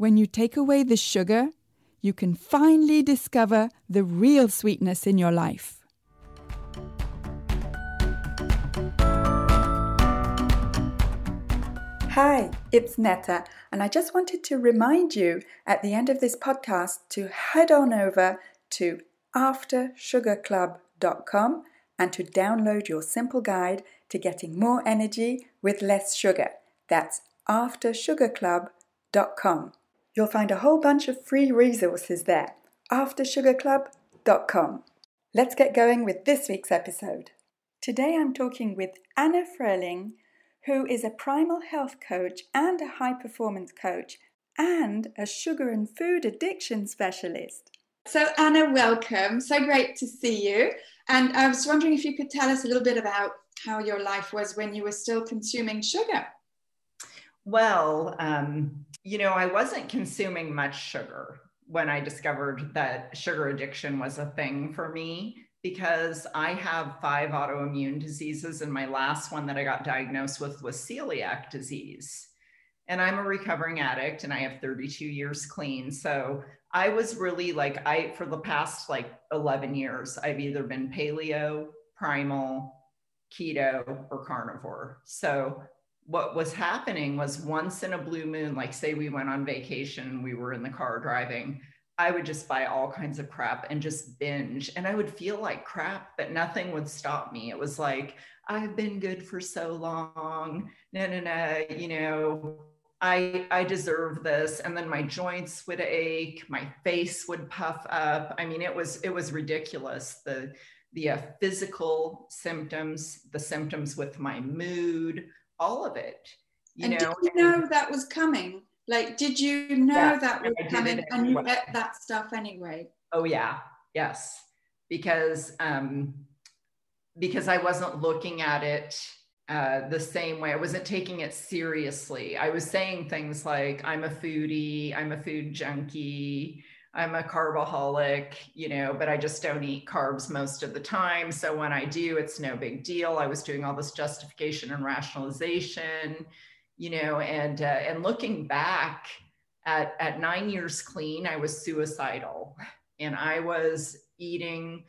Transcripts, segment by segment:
when you take away the sugar, you can finally discover the real sweetness in your life. Hi, it's Netta, and I just wanted to remind you at the end of this podcast to head on over to aftersugarclub.com and to download your simple guide to getting more energy with less sugar. That's aftersugarclub.com. You'll find a whole bunch of free resources there. AfterSugarClub.com. Let's get going with this week's episode. Today I'm talking with Anna Fruehling, who is a primal health coach and a high performance coach and a sugar and food addiction specialist. So, Anna, welcome. So great to see you. And I was wondering if you could tell us a little bit about how your life was when you were still consuming sugar. Well, um, you know, I wasn't consuming much sugar when I discovered that sugar addiction was a thing for me because I have five autoimmune diseases, and my last one that I got diagnosed with was celiac disease. And I'm a recovering addict and I have 32 years clean. So I was really like, I, for the past like 11 years, I've either been paleo, primal, keto, or carnivore. So what was happening was once in a blue moon, like say we went on vacation, we were in the car driving, I would just buy all kinds of crap and just binge. And I would feel like crap, but nothing would stop me. It was like, I've been good for so long. No, no, no, you know, I, I deserve this. And then my joints would ache, my face would puff up. I mean, it was, it was ridiculous. The, the uh, physical symptoms, the symptoms with my mood, all of it. You and know, did you know that was coming? Like, did you know yeah, that was coming and you get that stuff anyway? Oh yeah, yes, because um, because I wasn't looking at it uh, the same way. I wasn't taking it seriously. I was saying things like, "I'm a foodie," "I'm a food junkie." I'm a carbaholic, you know, but I just don't eat carbs most of the time. So when I do, it's no big deal. I was doing all this justification and rationalization, you know, and uh, and looking back at at nine years clean, I was suicidal, and I was eating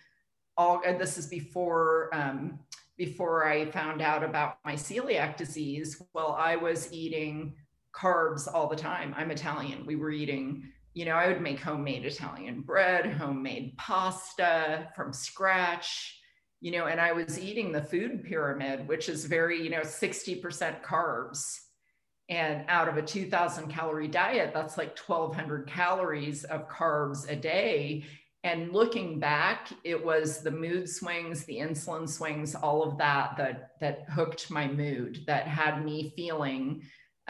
all. And this is before um, before I found out about my celiac disease. Well, I was eating carbs all the time. I'm Italian. We were eating you know, I would make homemade Italian bread, homemade pasta from scratch, you know, and I was eating the food pyramid, which is very, you know, 60% carbs. And out of a 2000 calorie diet, that's like 1200 calories of carbs a day. And looking back, it was the mood swings, the insulin swings, all of that that that hooked my mood, that had me feeling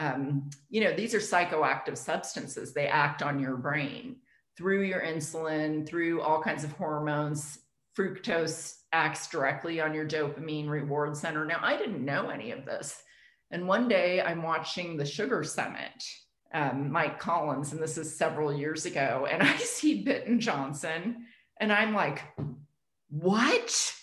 um, you know, these are psychoactive substances. They act on your brain through your insulin, through all kinds of hormones. Fructose acts directly on your dopamine reward center. Now, I didn't know any of this. And one day I'm watching the Sugar Summit, um, Mike Collins, and this is several years ago, and I see Bitten Jonsson, and I'm like, what?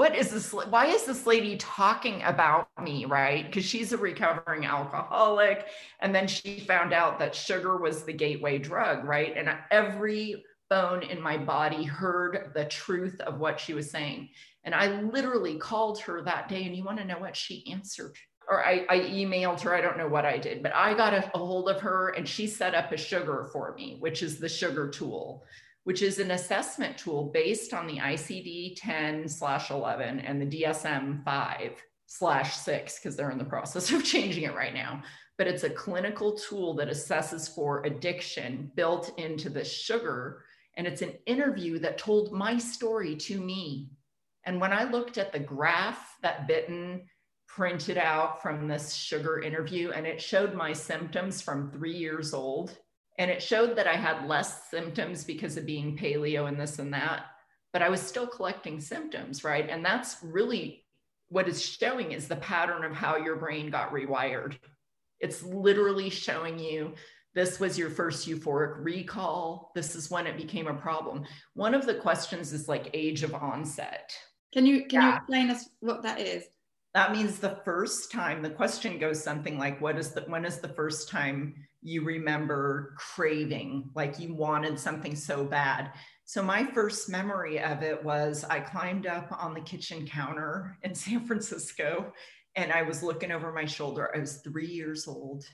What is this why is this lady talking about me right? Because she's a recovering alcoholic. And then she found out that sugar was the gateway drug right? And every bone in my body heard the truth of what she was saying. And i literally called her that day and you want to know what? She answered or I, I, emailed her. I don't know what I did, but I got a, a hold of her and she set up a sugar for me, which is the sugar tool which is an assessment tool based on the ICD 10 slash 11 and the DSM 5 slash 6, because they're in the process of changing it right now. But it's a clinical tool that assesses for addiction built into the sugar. And it's an interview that told my story to me. And when I looked at the graph that Bitten printed out from this sugar interview, and it showed my symptoms from three years old And it showed that I had less symptoms because of being paleo and this and that, but I was still collecting symptoms, right? And that's really what is showing is the pattern of how your brain got rewired. It's literally showing you this was your first euphoric recall. This is when it became a problem. One of the questions is like age of onset. Can you can yeah. you explain us what that is? That means the first time the question goes something like what is the when is the first time you remember craving like you wanted something so bad. So my first memory of it was I climbed up on the kitchen counter in San Francisco and I was looking over my shoulder. I was 3 years old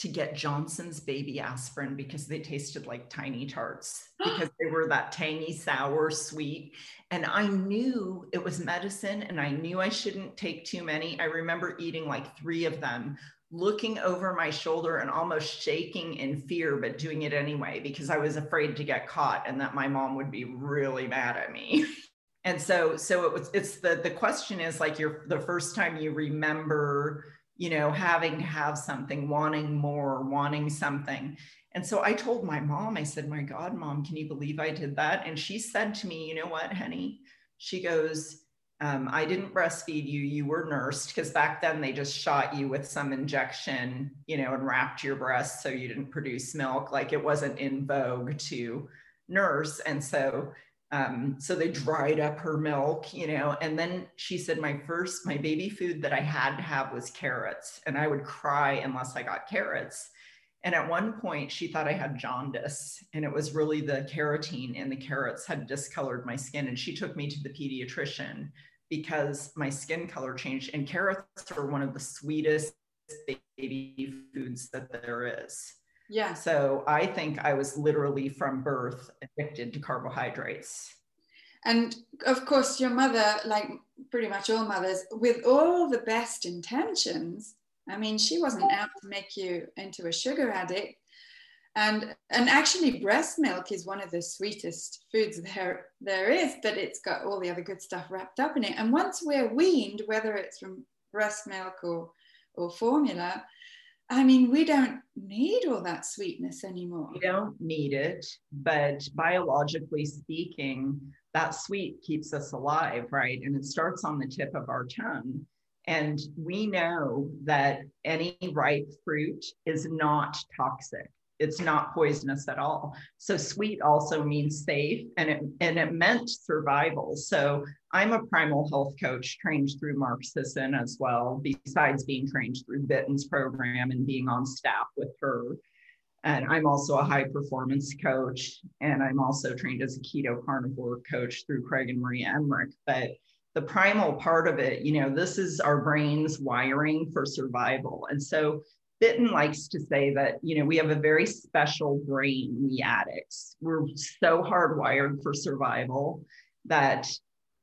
to get Johnson's baby aspirin because they tasted like tiny tarts because they were that tangy, sour, sweet. And I knew it was medicine and I knew I shouldn't take too many. I remember eating like three of them, looking over my shoulder and almost shaking in fear, but doing it anyway because I was afraid to get caught and that my mom would be really mad at me. and so so it was it's the the question is like your the first time you remember you know, having to have something, wanting more, wanting something. And so I told my mom, I said, My God, mom, can you believe I did that? And she said to me, You know what, honey? She goes, um, I didn't breastfeed you, you were nursed because back then they just shot you with some injection, you know, and wrapped your breast so you didn't produce milk. Like it wasn't in vogue to nurse. And so um, so they dried up her milk, you know, and then she said, My first, my baby food that I had to have was carrots, and I would cry unless I got carrots. And at one point, she thought I had jaundice, and it was really the carotene in the carrots had discolored my skin. And she took me to the pediatrician because my skin color changed. And carrots are one of the sweetest baby foods that there is. Yeah. So I think I was literally from birth addicted to carbohydrates. And of course, your mother, like pretty much all mothers, with all the best intentions, I mean, she wasn't out to make you into a sugar addict. And, and actually, breast milk is one of the sweetest foods there, there is, but it's got all the other good stuff wrapped up in it. And once we're weaned, whether it's from breast milk or, or formula, I mean, we don't need all that sweetness anymore. We don't need it, but biologically speaking, that sweet keeps us alive, right? And it starts on the tip of our tongue. And we know that any ripe fruit is not toxic it's not poisonous at all. So sweet also means safe and it and it meant survival. So I'm a primal health coach trained through Mark Sisson as well, besides being trained through Bitten's program and being on staff with her. And I'm also a high performance coach. And I'm also trained as a keto carnivore coach through Craig and Maria Emmerich. But the primal part of it, you know, this is our brain's wiring for survival. And so Bitten likes to say that, you know, we have a very special brain, we addicts. We're so hardwired for survival that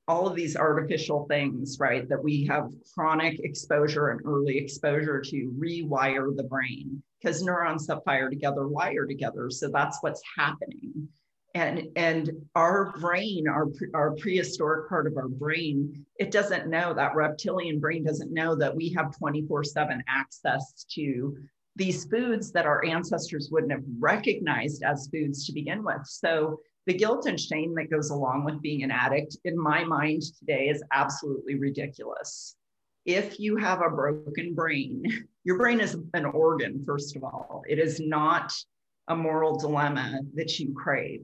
all of these artificial things, right, that we have chronic exposure and early exposure to rewire the brain because neurons that fire together wire together. So that's what's happening and and our brain our our prehistoric part of our brain it doesn't know that reptilian brain doesn't know that we have 24/7 access to these foods that our ancestors wouldn't have recognized as foods to begin with. So the guilt and shame that goes along with being an addict in my mind today is absolutely ridiculous. If you have a broken brain your brain is an organ first of all. It is not a moral dilemma that you crave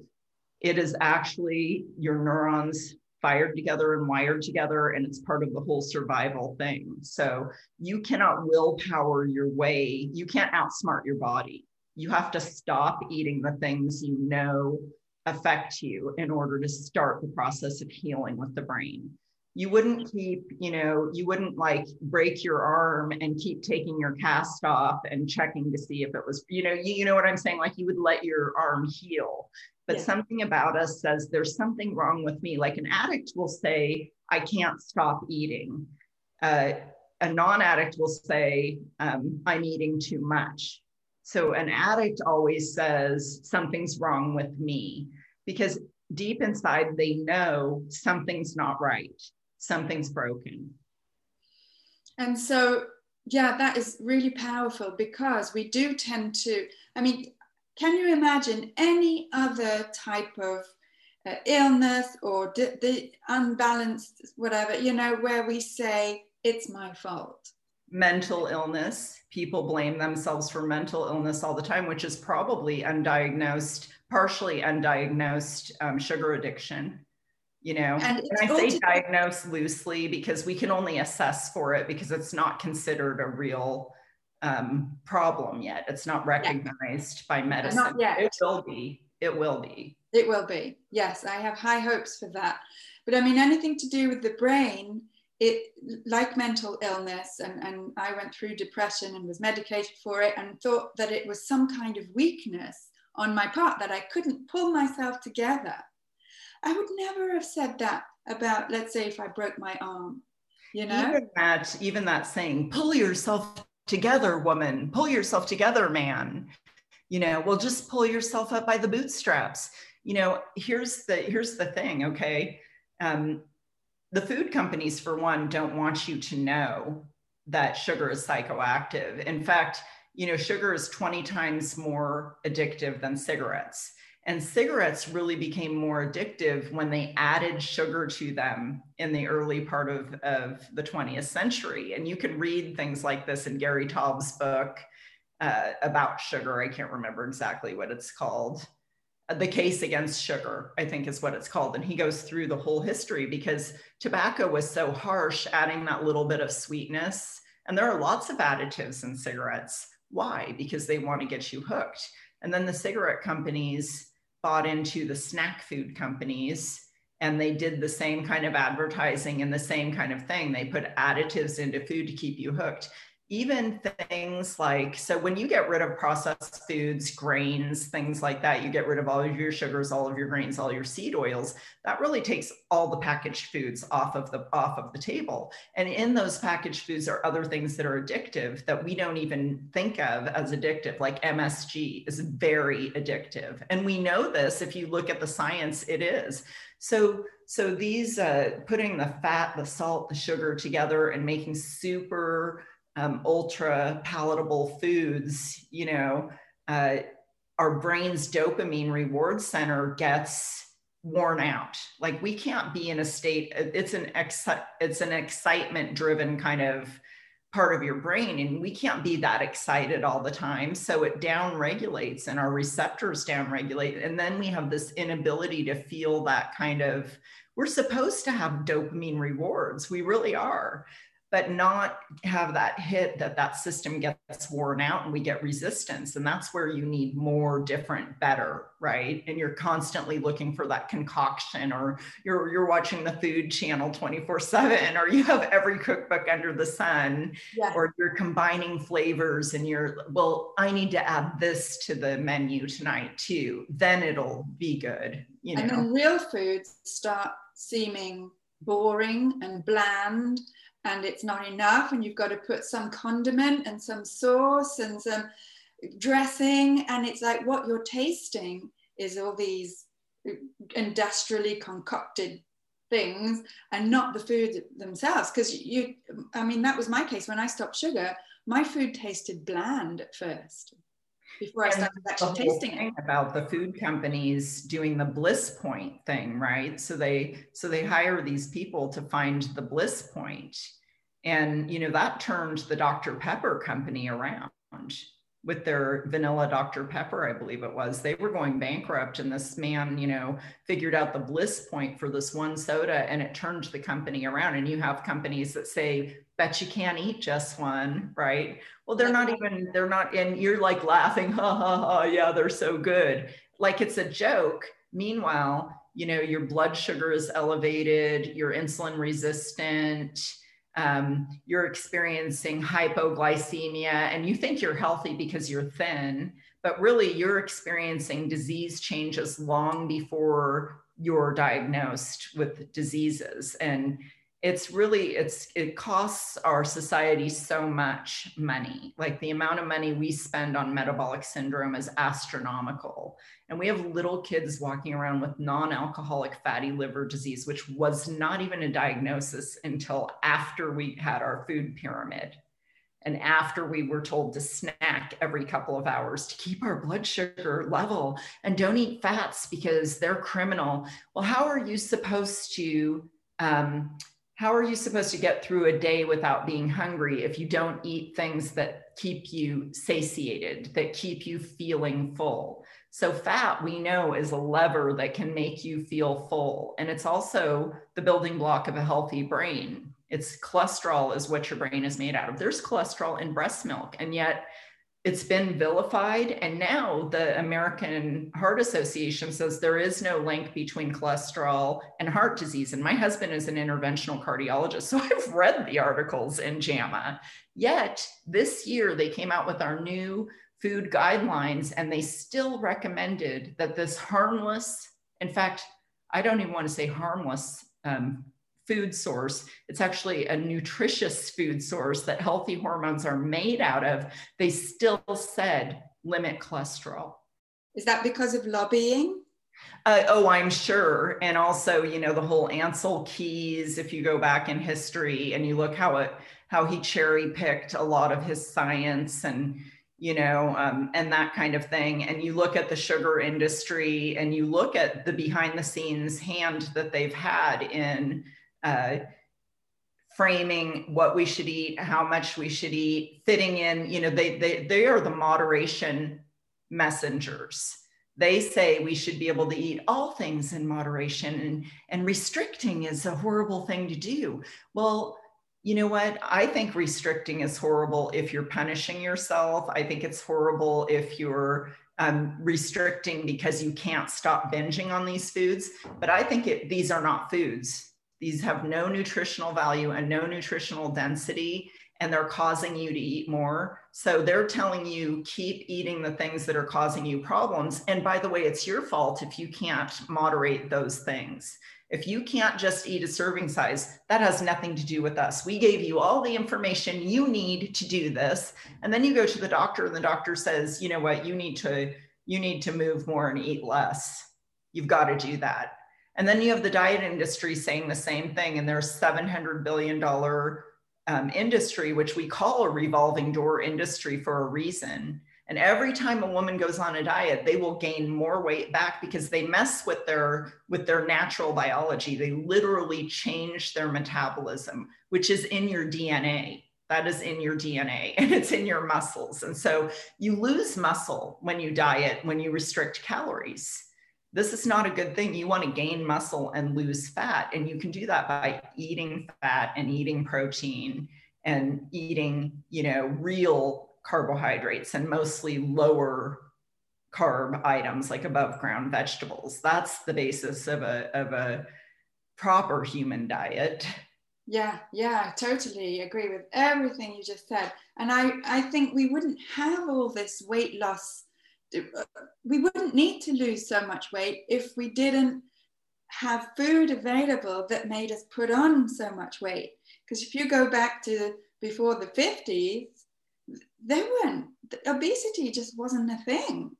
it is actually your neurons fired together and wired together, and it's part of the whole survival thing. So you cannot willpower your way, you can't outsmart your body. You have to stop eating the things you know affect you in order to start the process of healing with the brain you wouldn't keep, you know, you wouldn't like break your arm and keep taking your cast off and checking to see if it was, you know, you, you know what I'm saying? Like you would let your arm heal. But yeah. something about us says there's something wrong with me. Like an addict will say, I can't stop eating. Uh, a non addict will say, um, I'm eating too much. So an addict always says, something's wrong with me because deep inside they know something's not right something's broken. And so, yeah, that is really powerful because we do tend to, I mean, can you imagine any other type of uh, illness or the, the unbalanced whatever you know where we say it's my fault. Mental illness. People blame themselves for mental illness all the time which is probably undiagnosed partially undiagnosed um, sugar addiction you know and, and i say diagnose loosely because we can only assess for it because it's not considered a real um, problem yet. It's not recognized yeah. by medicine. not yet. it will be. It will be. It will be. Yes i have high hopes for that. But i mean anything to do with the brain it like mental illness and, and i went through depression and was medicated for it and thought that it was some kind of weakness on my part that i couldn't pull myself together I would never have said that about, let's say, if I broke my arm. You know, even that, even that saying, "Pull yourself together, woman. Pull yourself together, man." You know, well, just pull yourself up by the bootstraps. You know, here's the here's the thing. Okay, um, the food companies, for one, don't want you to know that sugar is psychoactive. In fact, you know, sugar is 20 times more addictive than cigarettes. And cigarettes really became more addictive when they added sugar to them in the early part of, of the 20th century. And you can read things like this in Gary Taubes' book uh, about sugar. I can't remember exactly what it's called. Uh, the Case Against Sugar, I think is what it's called. And he goes through the whole history because tobacco was so harsh, adding that little bit of sweetness. And there are lots of additives in cigarettes. Why? Because they want to get you hooked. And then the cigarette companies bought into the snack food companies and they did the same kind of advertising and the same kind of thing. They put additives into food to keep you hooked even things like so when you get rid of processed foods grains things like that you get rid of all of your sugars all of your grains all your seed oils that really takes all the packaged foods off of the off of the table. And in those packaged foods are other things that are addictive that we don't even think of as addictive like msg is very addictive. And we know this if you look at the science it is. So so these uh, putting the fat the salt the sugar together and making super um, ultra palatable foods, you know, uh, our brain's dopamine reward center gets worn out. Like we can't be in a state. It's an ex, it's an excitement driven kind of part of your brain, and we can't be that excited all the time. So it down regulates, and our receptors down regulate, and then we have this inability to feel that kind of. We're supposed to have dopamine rewards. We really are but not have that hit that that system gets worn out and we get resistance. And that's where you need more different better right? And you're constantly looking for that concoction or you're you're watching the food channel 24 7 or you have every cookbook under the sun yeah. or you're combining flavors and you're well i need to add this to the menu tonight too. Then it'll be good you know and then real foods start seeming boring and bland and it's not enough and you've got to put some condiment and some sauce and some dressing and it's like what you're tasting is all these industrially concocted things and not the food themselves. Because you i mean that was my case. When i stopped sugar my food tasted bland at first before I started actually tasting. About the food companies doing the bliss point thing, right? So they so they hire these people to find the bliss point, and you know that turned the Dr Pepper company around with their vanilla Dr Pepper, I believe it was. They were going bankrupt, and this man, you know, figured out the bliss point for this one soda, and it turned the company around. And you have companies that say bet you can't eat just one, right? Well, they're not even, they're not, and you're like laughing, ha ha ha, yeah, they're so good. Like it's a joke. Meanwhile, you know, your blood sugar is elevated, you're insulin resistant, um, you're experiencing hypoglycemia, and you think you're healthy because you're thin, but really you're experiencing disease changes long before you're diagnosed with diseases. And it's really it's it costs our society so much money like the amount of money we spend on metabolic syndrome is astronomical and we have little kids walking around with non-alcoholic fatty liver disease which was not even a diagnosis until after we had our food pyramid and after we were told to snack every couple of hours to keep our blood sugar level and don't eat fats because they're criminal. Well, how are you supposed to? Um, how are you supposed to get through a day without being hungry if you don't eat things that keep you satiated, that keep you feeling full? So, fat we know is a lever that can make you feel full. And it's also the building block of a healthy brain. It's cholesterol is what your brain is made out of. There's cholesterol in breast milk, and yet it's been vilified. And now the American Heart Association says there is no link between cholesterol and heart disease. And my husband is an interventional cardiologist, so I've read the articles in JAMA. Yet this year they came out with our new food guidelines and they still recommended that this harmless, in fact, I don't even want to say harmless um, food source. It's actually a nutritious food source that healthy hormones are made out of. They still said limit cholesterol. Is that because of lobbying? Uh, oh, I'm sure. And also, you know, the whole Ancel Keys, if you go back in history and you look how it, how he cherry picked a lot of his science and, you know, um, and that kind of thing. And you look at the sugar industry and you look at the behind the scenes hand that they've had in uh, framing what we should eat, how much we should eat, fitting in, you know, they, they, they are the moderation messengers. They say we should be able to eat all things in moderation and, and restricting is a horrible thing to do. Well, you know what? I think restricting is horrible if you're punishing yourself. I think it's horrible if you're um, restricting because you can't stop binging on these foods. But I think it, these are not foods. These have no nutritional value and no nutritional density, and they're causing you to eat more. So they're telling you keep eating the things that are causing you problems. And by the way, it's your fault if you can't moderate those things. If you can't just eat a serving size, that has nothing to do with us. We gave you all the information you need to do this. And then you go to the doctor and the doctor says, you know what, you need to you need to move more and eat less. You've got to do that. And then you have the diet industry saying the same thing, and there's $700 billion um, industry, which we call a revolving door industry for a reason. And every time a woman goes on a diet, they will gain more weight back because they mess with their with their natural biology. They literally change their metabolism, which is in your DNA. That is in your DNA and it's in your muscles. And so you lose muscle when you diet, when you restrict calories this is not a good thing. You want to gain muscle and lose fat. And you can do that by eating fat and eating protein and eating, you know, real carbohydrates and mostly lower carb items like above ground vegetables. That's the basis of a, of a proper human diet. Yeah, yeah, totally agree with everything you just said. And I, I think we wouldn't have all this weight loss we wouldn't need to lose so much weight if we didn't have food available that made us put on so much weight. Because if you go back to before the 50s, there weren't, obesity just wasn't a thing.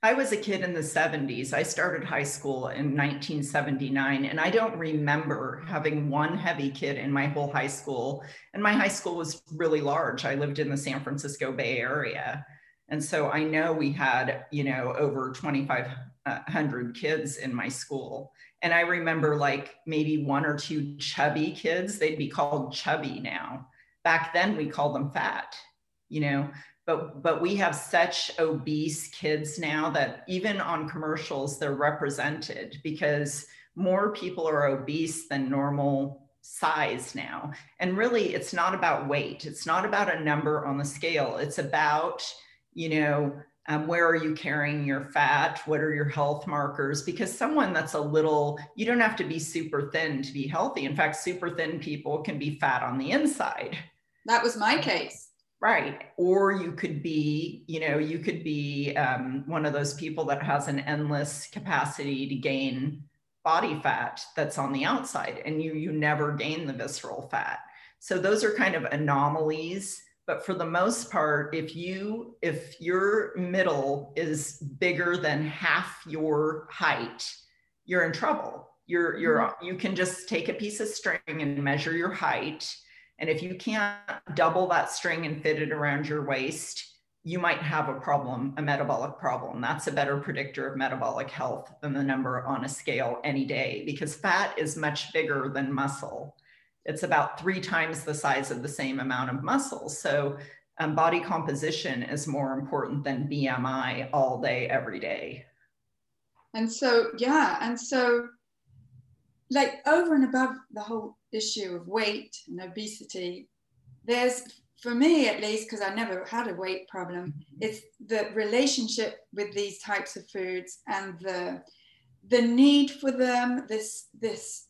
I was a kid in the 70s. I started high school in 1979, and I don't remember having one heavy kid in my whole high school. And my high school was really large. I lived in the San Francisco Bay Area. And so I know we had, you know, over 2,500 kids in my school. And I remember like maybe one or two chubby kids, they'd be called chubby now. Back then we called them fat, you know, but but we have such obese kids now that even on commercials they're represented because more people are obese than normal size now. And really it's not about weight. It's not about a number on the scale. It's about you know, um, where are you carrying your fat? What are your health markers? Because someone that's a little, you don't have to be super thin to be healthy. In fact, super thin people can be fat on the inside. That was my case. Right. Or you could be, you know, you could be um, one of those people that has an endless capacity to gain body fat that's on the outside and you you never gain the visceral fat. So those are kind of anomalies but for the most part if you if your middle is bigger than half your height you're in trouble you're you're mm-hmm. you can just take a piece of string and measure your height And if you can't double that string and fit it around your waist, you might have a problem, a metabolic problem. That's a better predictor of metabolic health than the number on a scale any day because fat is much bigger than muscle. It's about three times the size of the same amount of muscle. So, um, body composition is more important than BMI all day, every day. And so, yeah. And so, like, over and above the whole issue of weight and obesity, there's for me at least, because I never had a weight problem, mm-hmm. it's the relationship with these types of foods and the the need for them, this this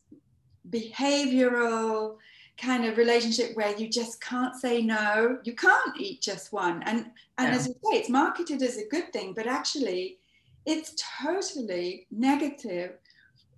behavioral kind of relationship where you just can't say no, you can't eat just one. And and yeah. as you say, it's marketed as a good thing, but actually it's totally negative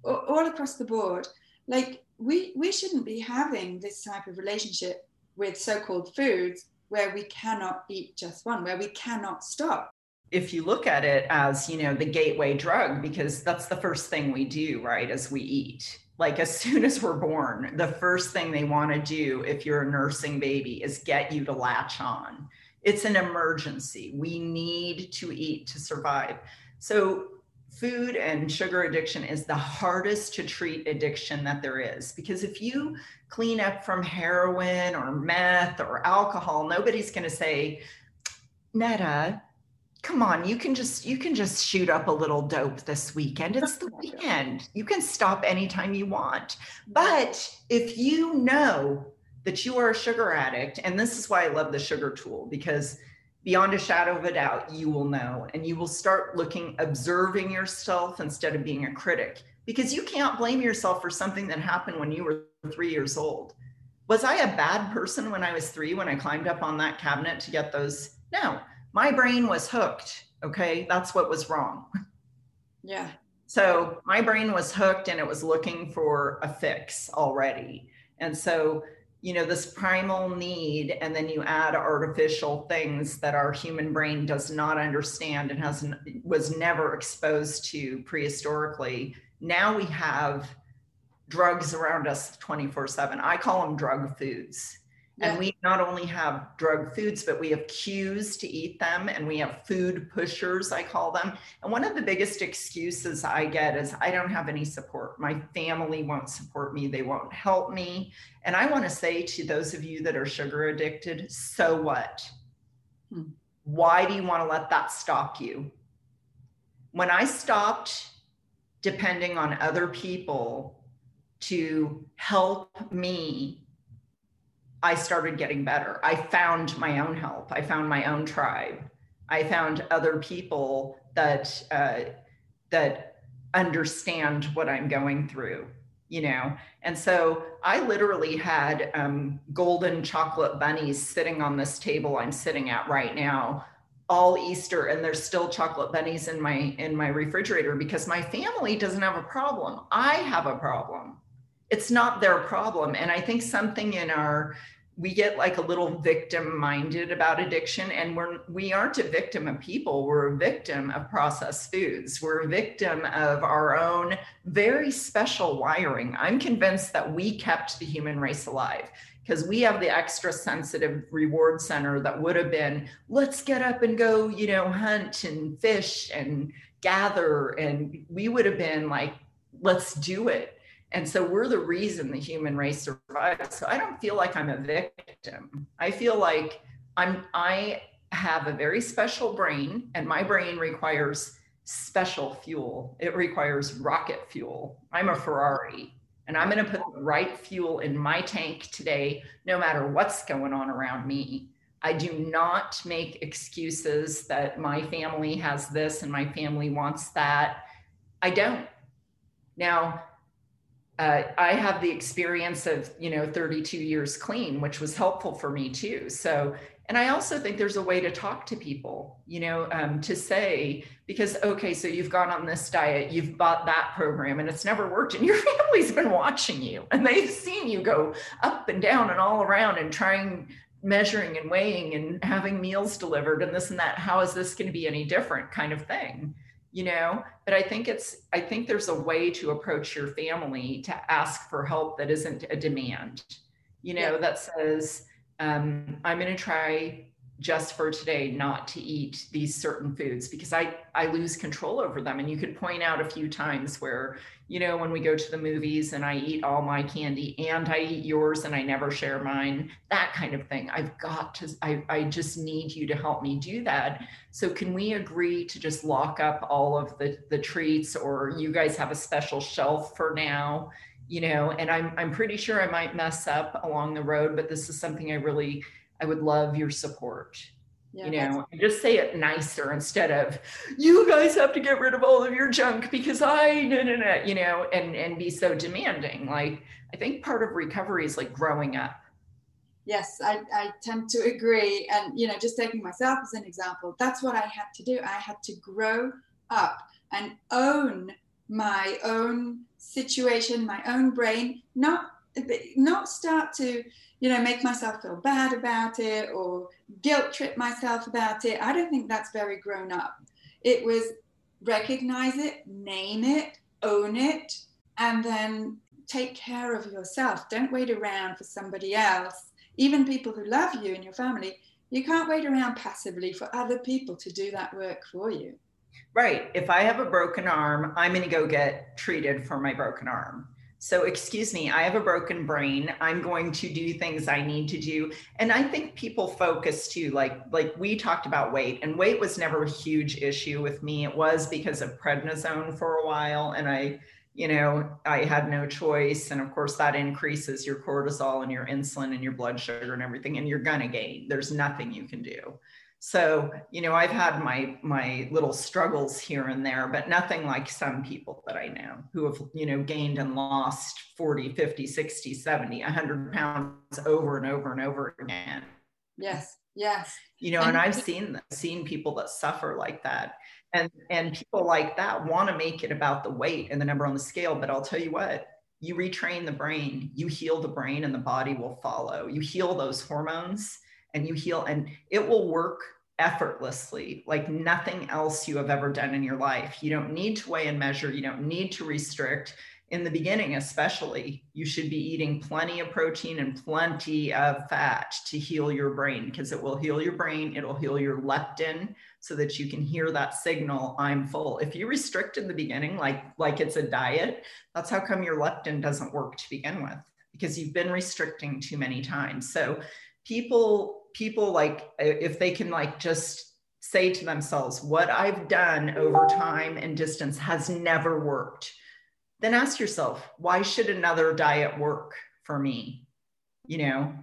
all across the board. Like we we shouldn't be having this type of relationship with so-called foods where we cannot eat just one, where we cannot stop. If you look at it as, you know, the gateway drug, because that's the first thing we do, right, as we eat. Like as soon as we're born, the first thing they want to do if you're a nursing baby is get you to latch on. It's an emergency. We need to eat to survive. So food and sugar addiction is the hardest to treat addiction that there is because if you clean up from heroin or meth or alcohol nobody's going to say netta come on you can just you can just shoot up a little dope this weekend. It's the weekend. You can stop anytime you want. But if you know that you are a sugar addict and this is why i love the sugar tool because beyond a shadow of a doubt, you will know and you will start looking, observing yourself instead of being a critic. Because you can't blame yourself for something that happened when you were three years old. Was I a bad person when I was three when I climbed up on that cabinet to get those? No, my brain was hooked. Okay, that's what was wrong. Yeah. So my brain was hooked and it was looking for a fix already. And so you know this primal need and then you add artificial things that our human brain does not understand and has was never exposed to prehistorically now we have drugs around us 24 7 i call them drug foods and we not only have drug foods, but we have cues to eat them and we have food pushers, I call them. And one of the biggest excuses I get is I don't have any support. My family won't support me, they won't help me. And I want to say to those of you that are sugar addicted, so what? Hmm. Why do you want to let that stop you? When I stopped depending on other people to help me I started getting better. I found my own help. I found my own tribe. I found other people that uh, that understand what I'm going through, you know. And so I literally had um, golden chocolate bunnies sitting on this table I'm sitting at right now all Easter, and there's still chocolate bunnies in my in my refrigerator because my family doesn't have a problem. I have a problem it's not their problem. And I think something in our we get like a little victim minded about addiction and we're we aren't a victim of people. We're a victim of processed foods. We're a victim of our own very special wiring. I'm convinced that we kept the human race alive because we have the extra sensitive reward center that would have been let's get up and go you know hunt and fish and gather. And we would have been like let's do it and so we're the reason the human race survives. So I don't feel like I'm a victim. I feel like I'm I have a very special brain and my brain requires special fuel. It requires rocket fuel. I'm a Ferrari and I'm going to put the right fuel in my tank today no matter what's going on around me. I do not make excuses that my family has this and my family wants that. I don't. Now, uh, I have the experience of, you know, 32 years clean, which was helpful for me too. So, and I also think there's a way to talk to people, you know, um, to say, because, okay, so you've gone on this diet, you've bought that program and it's never worked, and your family's been watching you and they've seen you go up and down and all around and trying measuring and weighing and having meals delivered and this and that. How is this going to be any different kind of thing? You know but i think it's i think there's a way to approach your family to ask for help that isn't a demand you know, yeah. that says, um, I'm going to try just for today not to eat these certain foods because I, I lose control over them. And you could point out a few times where, you know, when we go to the movies and I eat all my candy and I eat yours and I never share mine, that kind of thing. I've got to, I, I just need you to help me do that. So can we agree to just lock up all of the, the treats or you guys have a special shelf for now? You know, and I'm I'm pretty sure I might mess up along the road, but this is something I really I would love your support. Yeah, you know, and just say it nicer instead of you guys have to get rid of all of your junk because I no no no, you know, and and be so demanding. Like I think part of recovery is like growing up. Yes, I, I tend to agree. And you know, just taking myself as an example, that's what I had to do. I had to grow up and own my own situation, my own brain, not not start to you know, make myself feel bad about it or guilt trip myself about it. I don't think that's very grown up. It was recognize it, name it, own it, and then take care of yourself. Don't wait around for somebody else, even people who love you and your family. You can't wait around passively for other people to do that work for you. Right. If I have a broken arm, I'm going to go get treated for my broken arm. So, excuse me, I have a broken brain. I'm going to do things I need to do. And I think people focus too, like, like we talked about weight, and weight was never a huge issue with me. It was because of prednisone for a while. And I, you know, I had no choice. And of course, that increases your cortisol and your insulin and your blood sugar and everything. And you're going to gain. There's nothing you can do. So, you know, I've had my my little struggles here and there, but nothing like some people that I know who have, you know, gained and lost 40, 50, 60, 70, 100 pounds over and over and over again. Yes. Yes. You know, and, and I've seen seen people that suffer like that. And and people like that want to make it about the weight and the number on the scale, but I'll tell you what, you retrain the brain, you heal the brain and the body will follow. You heal those hormones and you heal and it will work effortlessly like nothing else you have ever done in your life. You don't need to weigh and measure, you don't need to restrict. In the beginning, especially, you should be eating plenty of protein and plenty of fat to heal your brain because it will heal your brain. It'll heal your leptin so that you can hear that signal, I'm full. If you restrict in the beginning, like, like it's a diet, that's how come your leptin doesn't work to begin with because you've been restricting too many times. So people people like if they can like just say to themselves what i've done over time and distance has never worked then ask yourself why should another diet work for me? You know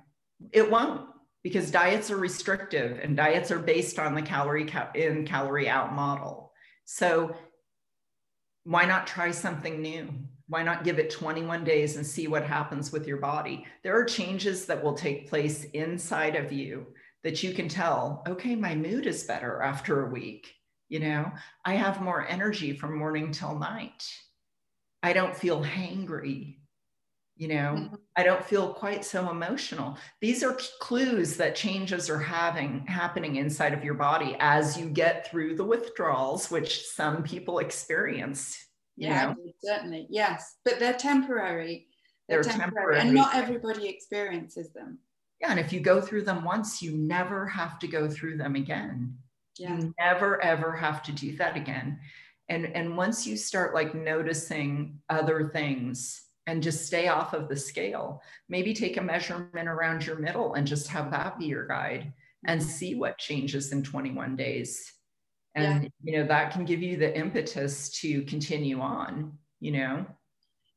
it won't because diets are restrictive and diets are based on the calorie in calorie out model. So why not try something new why not give it 21 days and see what happens with your body? There are changes that will take place inside of you that you can tell, okay, my mood is better after a week. You know, I have more energy from morning till night. I don't feel hangry. You know, mm-hmm. I don't feel quite so emotional. These are clues that changes are having happening inside of your body as you get through the withdrawals, which some people experience yeah, certainly. Yes. But they're temporary. They're, they're temporary, temporary. And not everybody experiences them. Yeah. And if you go through them once, you never have to go through them again. Yeah. You never, ever have to do that again. And, and once you start like noticing other things and just stay off of the scale, maybe take a measurement around your middle and just have that be your guide and mm-hmm. see what changes in 21 days and yeah. you know that can give you the impetus to continue on you know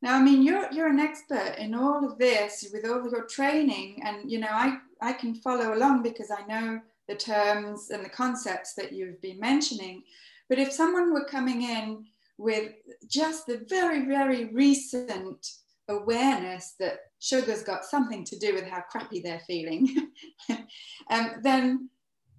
now i mean you're you're an expert in all of this with all of your training and you know i i can follow along because i know the terms and the concepts that you've been mentioning but if someone were coming in with just the very very recent awareness that sugar's got something to do with how crappy they're feeling um, then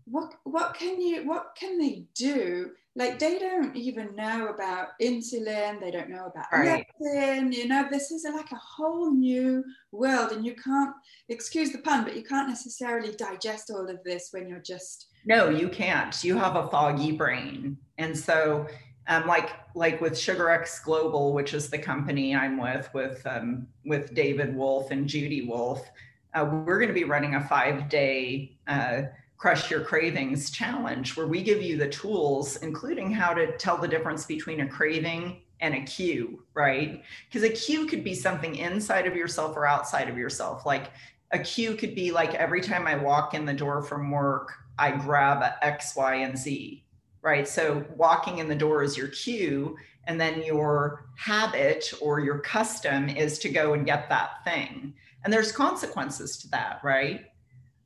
what what can you what can they do? Like they don't even know about insulin they don't know about right. leptin you know this is like a whole new world and you can't excuse the pun but you can't necessarily digest all of this when you're just no you can't. You have a foggy brain. And so um, like like with SugarX Global, which is the company I'm with, with um, with David Wolf and Judy Wolf, uh, we're going to be running a five day uh, crush your cravings challenge where we give you the tools including how to tell the difference between a craving and a cue right? Because a cue could be something inside of yourself or outside of yourself. Like a cue could be like every time i walk in the door from work i grab a x y and z right? So walking in the door is your cue and then your habit or your custom is to go and get that thing. And there's consequences to that right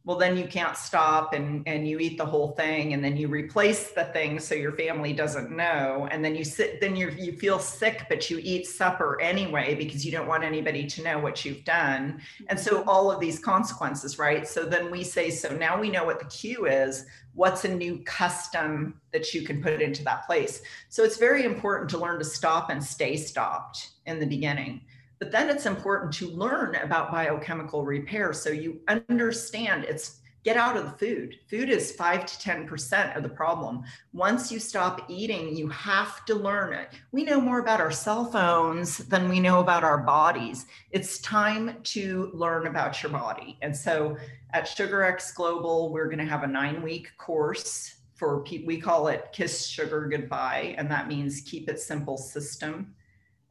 well then you can't stop and and you eat the whole thing and then you replace the thing so your family doesn't know. And then you sit then you you feel sick but you eat supper anyway because you don't want anybody to know what you've done. And so mm-hmm. all of these consequences right? So then we say so now we know what the cue is. What's a new custom that you can put into that place? So it's very important to learn to stop and stay stopped in the beginning but then it's important to learn about biochemical repair so you understand it's get out of the food. Food is 5 to 10% of the problem. Once you stop eating, you have to learn it. We know more about our cell phones than we know about our bodies. It's time to learn about your body. And so at SugarX Global, we're going to have a 9-week course for people we call it Kiss Sugar Goodbye and that means keep it simple system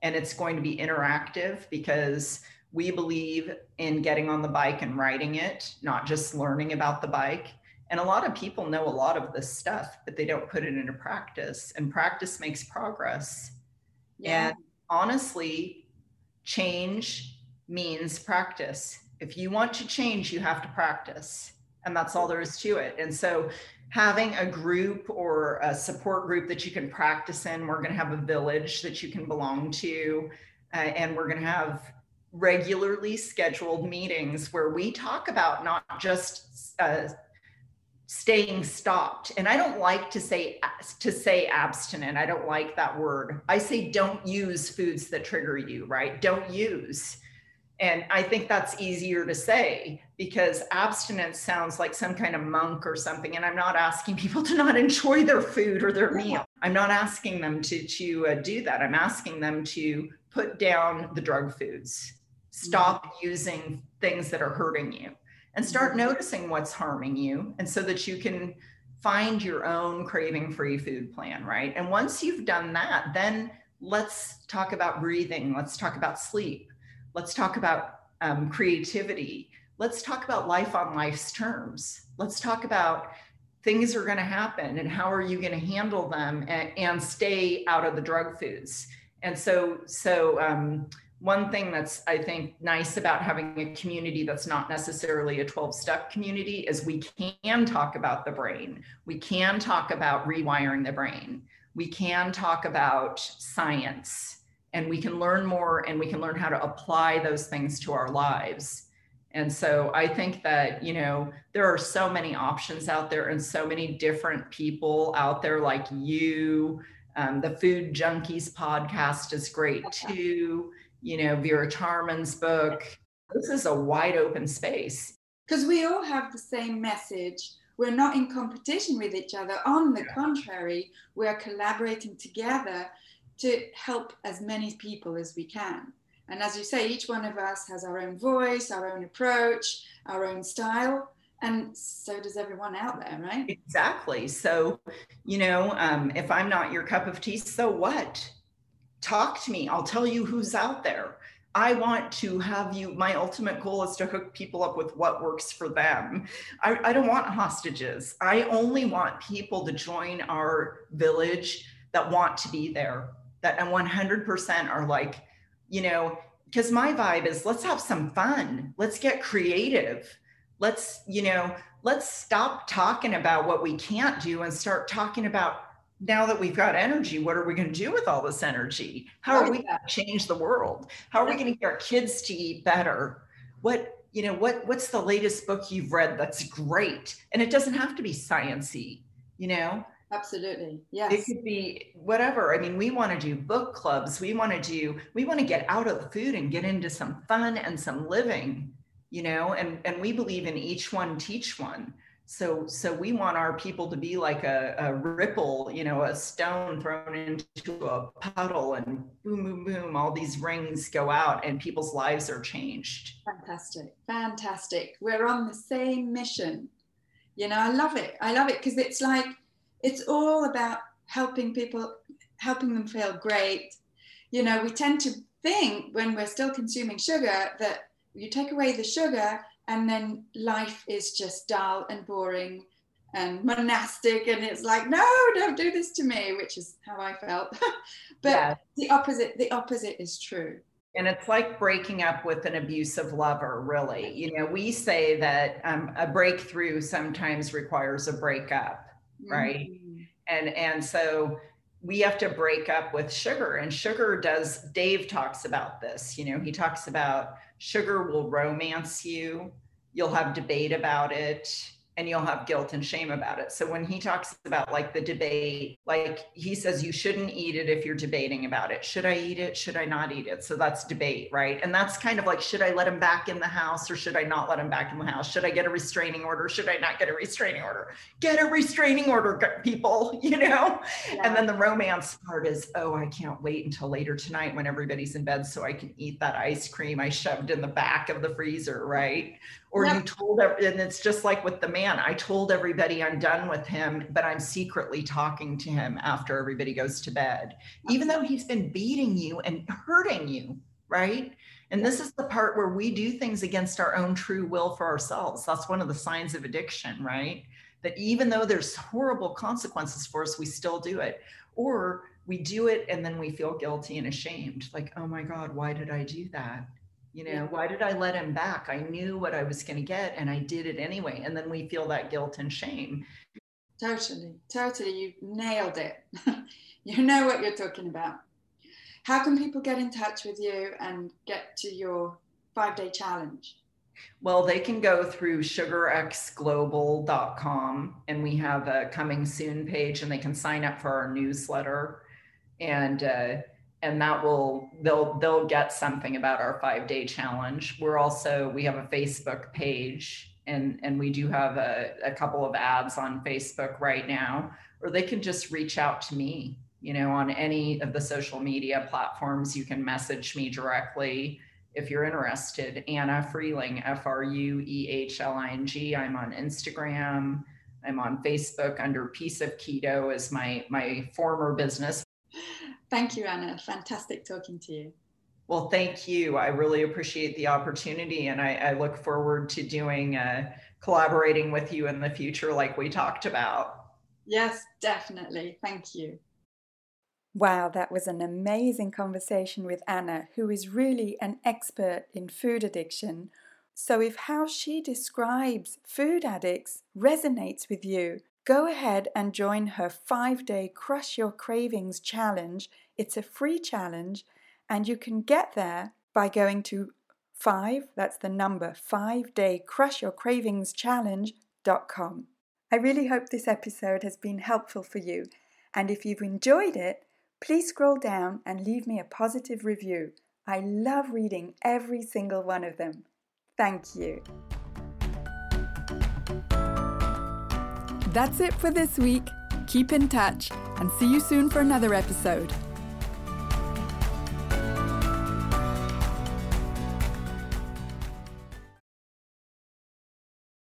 and it's going to be interactive because we believe in getting on the bike and riding it, not just learning about the bike. And a lot of people know a lot of this stuff, but they don't put it into practice. And practice makes progress. Yeah. And honestly, change means practice. If you want to change, you have to practice. And that's all there is to it. And so having a group or a support group that you can practice in. We're going to have a village that you can belong to, uh, and we're going to have regularly scheduled meetings where we talk about not just uh, staying stopped and i don't like to say to say abstinent i don't like that word i say don't use foods that trigger you right don't use and I think that's easier to say because abstinence sounds like some kind of monk or something. And I'm not asking people to not enjoy their food or their meal. I'm not asking them to, to uh, do that. I'm asking them to put down the drug foods, stop mm-hmm. using things that are hurting you, and start mm-hmm. noticing what's harming you. And so that you can find your own craving free food plan, right? And once you've done that, then let's talk about breathing, let's talk about sleep Let's talk about um, creativity. Let's talk about life on life's terms. Let's talk about things are going to happen and how are you going to handle them and, and, stay out of the drug foods. And so, so um, one thing that's I think nice about having a community that's not necessarily a 12 step community is we can talk about the brain. We can talk about rewiring the brain. We can talk about science and we can learn more and we can learn how to apply those things to our lives and so i think that you know there are so many options out there and so many different people out there like you. Um, the food junkies podcast is great too. You know vera tarman's book. This is a wide open space. Because we all have the same message. We're not in competition with each other. On the contrary we're collaborating together to help as many people as we can. And as you say, each one of us has our own voice, our own approach, our own style, and so does everyone out there, right? Exactly. So, you know, um, if I'm not your cup of tea, so what? Talk to me. I'll tell you who's out there. I want to have you. My ultimate goal is to hook people up with what works for them. I, I don't want hostages. I only want people to join our village that want to be there that 100% are like, you know, because my vibe is let's have some fun. Let's get creative. Let's, you know, let's stop talking about what we can't do and start talking about now that we've got energy, what are we going to do with all this energy? How are we going to change the world? How are we going to get our kids to eat better? What, you know, what what's the latest book you've read that's great? And it doesn't have to be sciency, you know Absolutely. Yes. It could be whatever. I mean, we want to do book clubs. We want to do, we want to get out of the food and get into some fun and some living, you know, and, and we believe in each one, teach one. so so we want our people to be like a, a ripple you know a stone thrown into a puddle and boom boom boom all these rings go out and people's lives are changed fantastic fantastic we're on the same mission you know i love it i love it because it's like it's all about helping people helping them feel great. You know we tend to think when we're still consuming sugar that you take away the sugar and then life is just dull and boring and monastic and it's like no don't do this to me which is how i felt. But yeah. the opposite the opposite is true. And it's like breaking up with an abusive lover really. You know we say that um, a breakthrough sometimes requires a breakup right? Mm-hmm. and and so we have to break up with sugar and sugar does dave talks about this you know he talks about sugar will romance you. You'll have debate about it and you'll have guilt and shame about it. So when he talks about like the debate, like he says you shouldn't eat it if you're debating about it. Should I eat it? Should I not eat it? So that's debate, right? And that's kind of like should I let him back in the house or should I not let him back in the house? Should I get a restraining order? Should I not get a restraining order? Get a restraining order, people, you know? Yeah. And then the romance part is, oh, I can't wait until later tonight when everybody's in bed so I can eat that ice cream I shoved in the back of the freezer, right? Or yep. you told and it's just like with the man i told everybody i'm done with him but i'm secretly talking to him after everybody goes to bed. Even though he's been beating you and hurting you right? And this is the part where we do things against our own true will for ourselves. That's one of the signs of addiction right? That even though there's horrible consequences for us we still do it. Or we do it and then we feel guilty and ashamed. Like oh my god why did i do that you know yeah. why did i let him back? I knew what i was going to get and i did it anyway. And then we feel that guilt and shame. Totally totally you nailed it. You know what you're talking about. How can people get in touch with you and get to your five day challenge? Well, they can go through sugarxglobal.com and we have a coming soon page and they can sign up for our newsletter. And uh, and that will they'll they'll get something about our five day challenge. We're also we have a facebook page and and we do have a, a couple of ads on facebook right now or they can just reach out to me you know on any of the social media platforms. You can message me directly if you're interested. Anna Fruehling f-r-u-e-h-l-i-n-g i'm on instagram. I'm on facebook under Peace of Keto is my my former business Thank you, Anna. Fantastic talking to you. Well, thank you. I really appreciate the opportunity, and I, I look forward to doing uh, collaborating with you in the future, like we talked about. Yes, definitely. Thank you. Wow, that was an amazing conversation with Anna, who is really an expert in food addiction. So, if how she describes food addicts resonates with you, Go ahead and join her five day Crush Your Cravings challenge. It's a free challenge, and you can get there by going to five, that's the number, five day Crush Your Cravings challenge.com. I really hope this episode has been helpful for you, and if you've enjoyed it, please scroll down and leave me a positive review. I love reading every single one of them. Thank you. That's it for this week. Keep in touch and see you soon for another episode.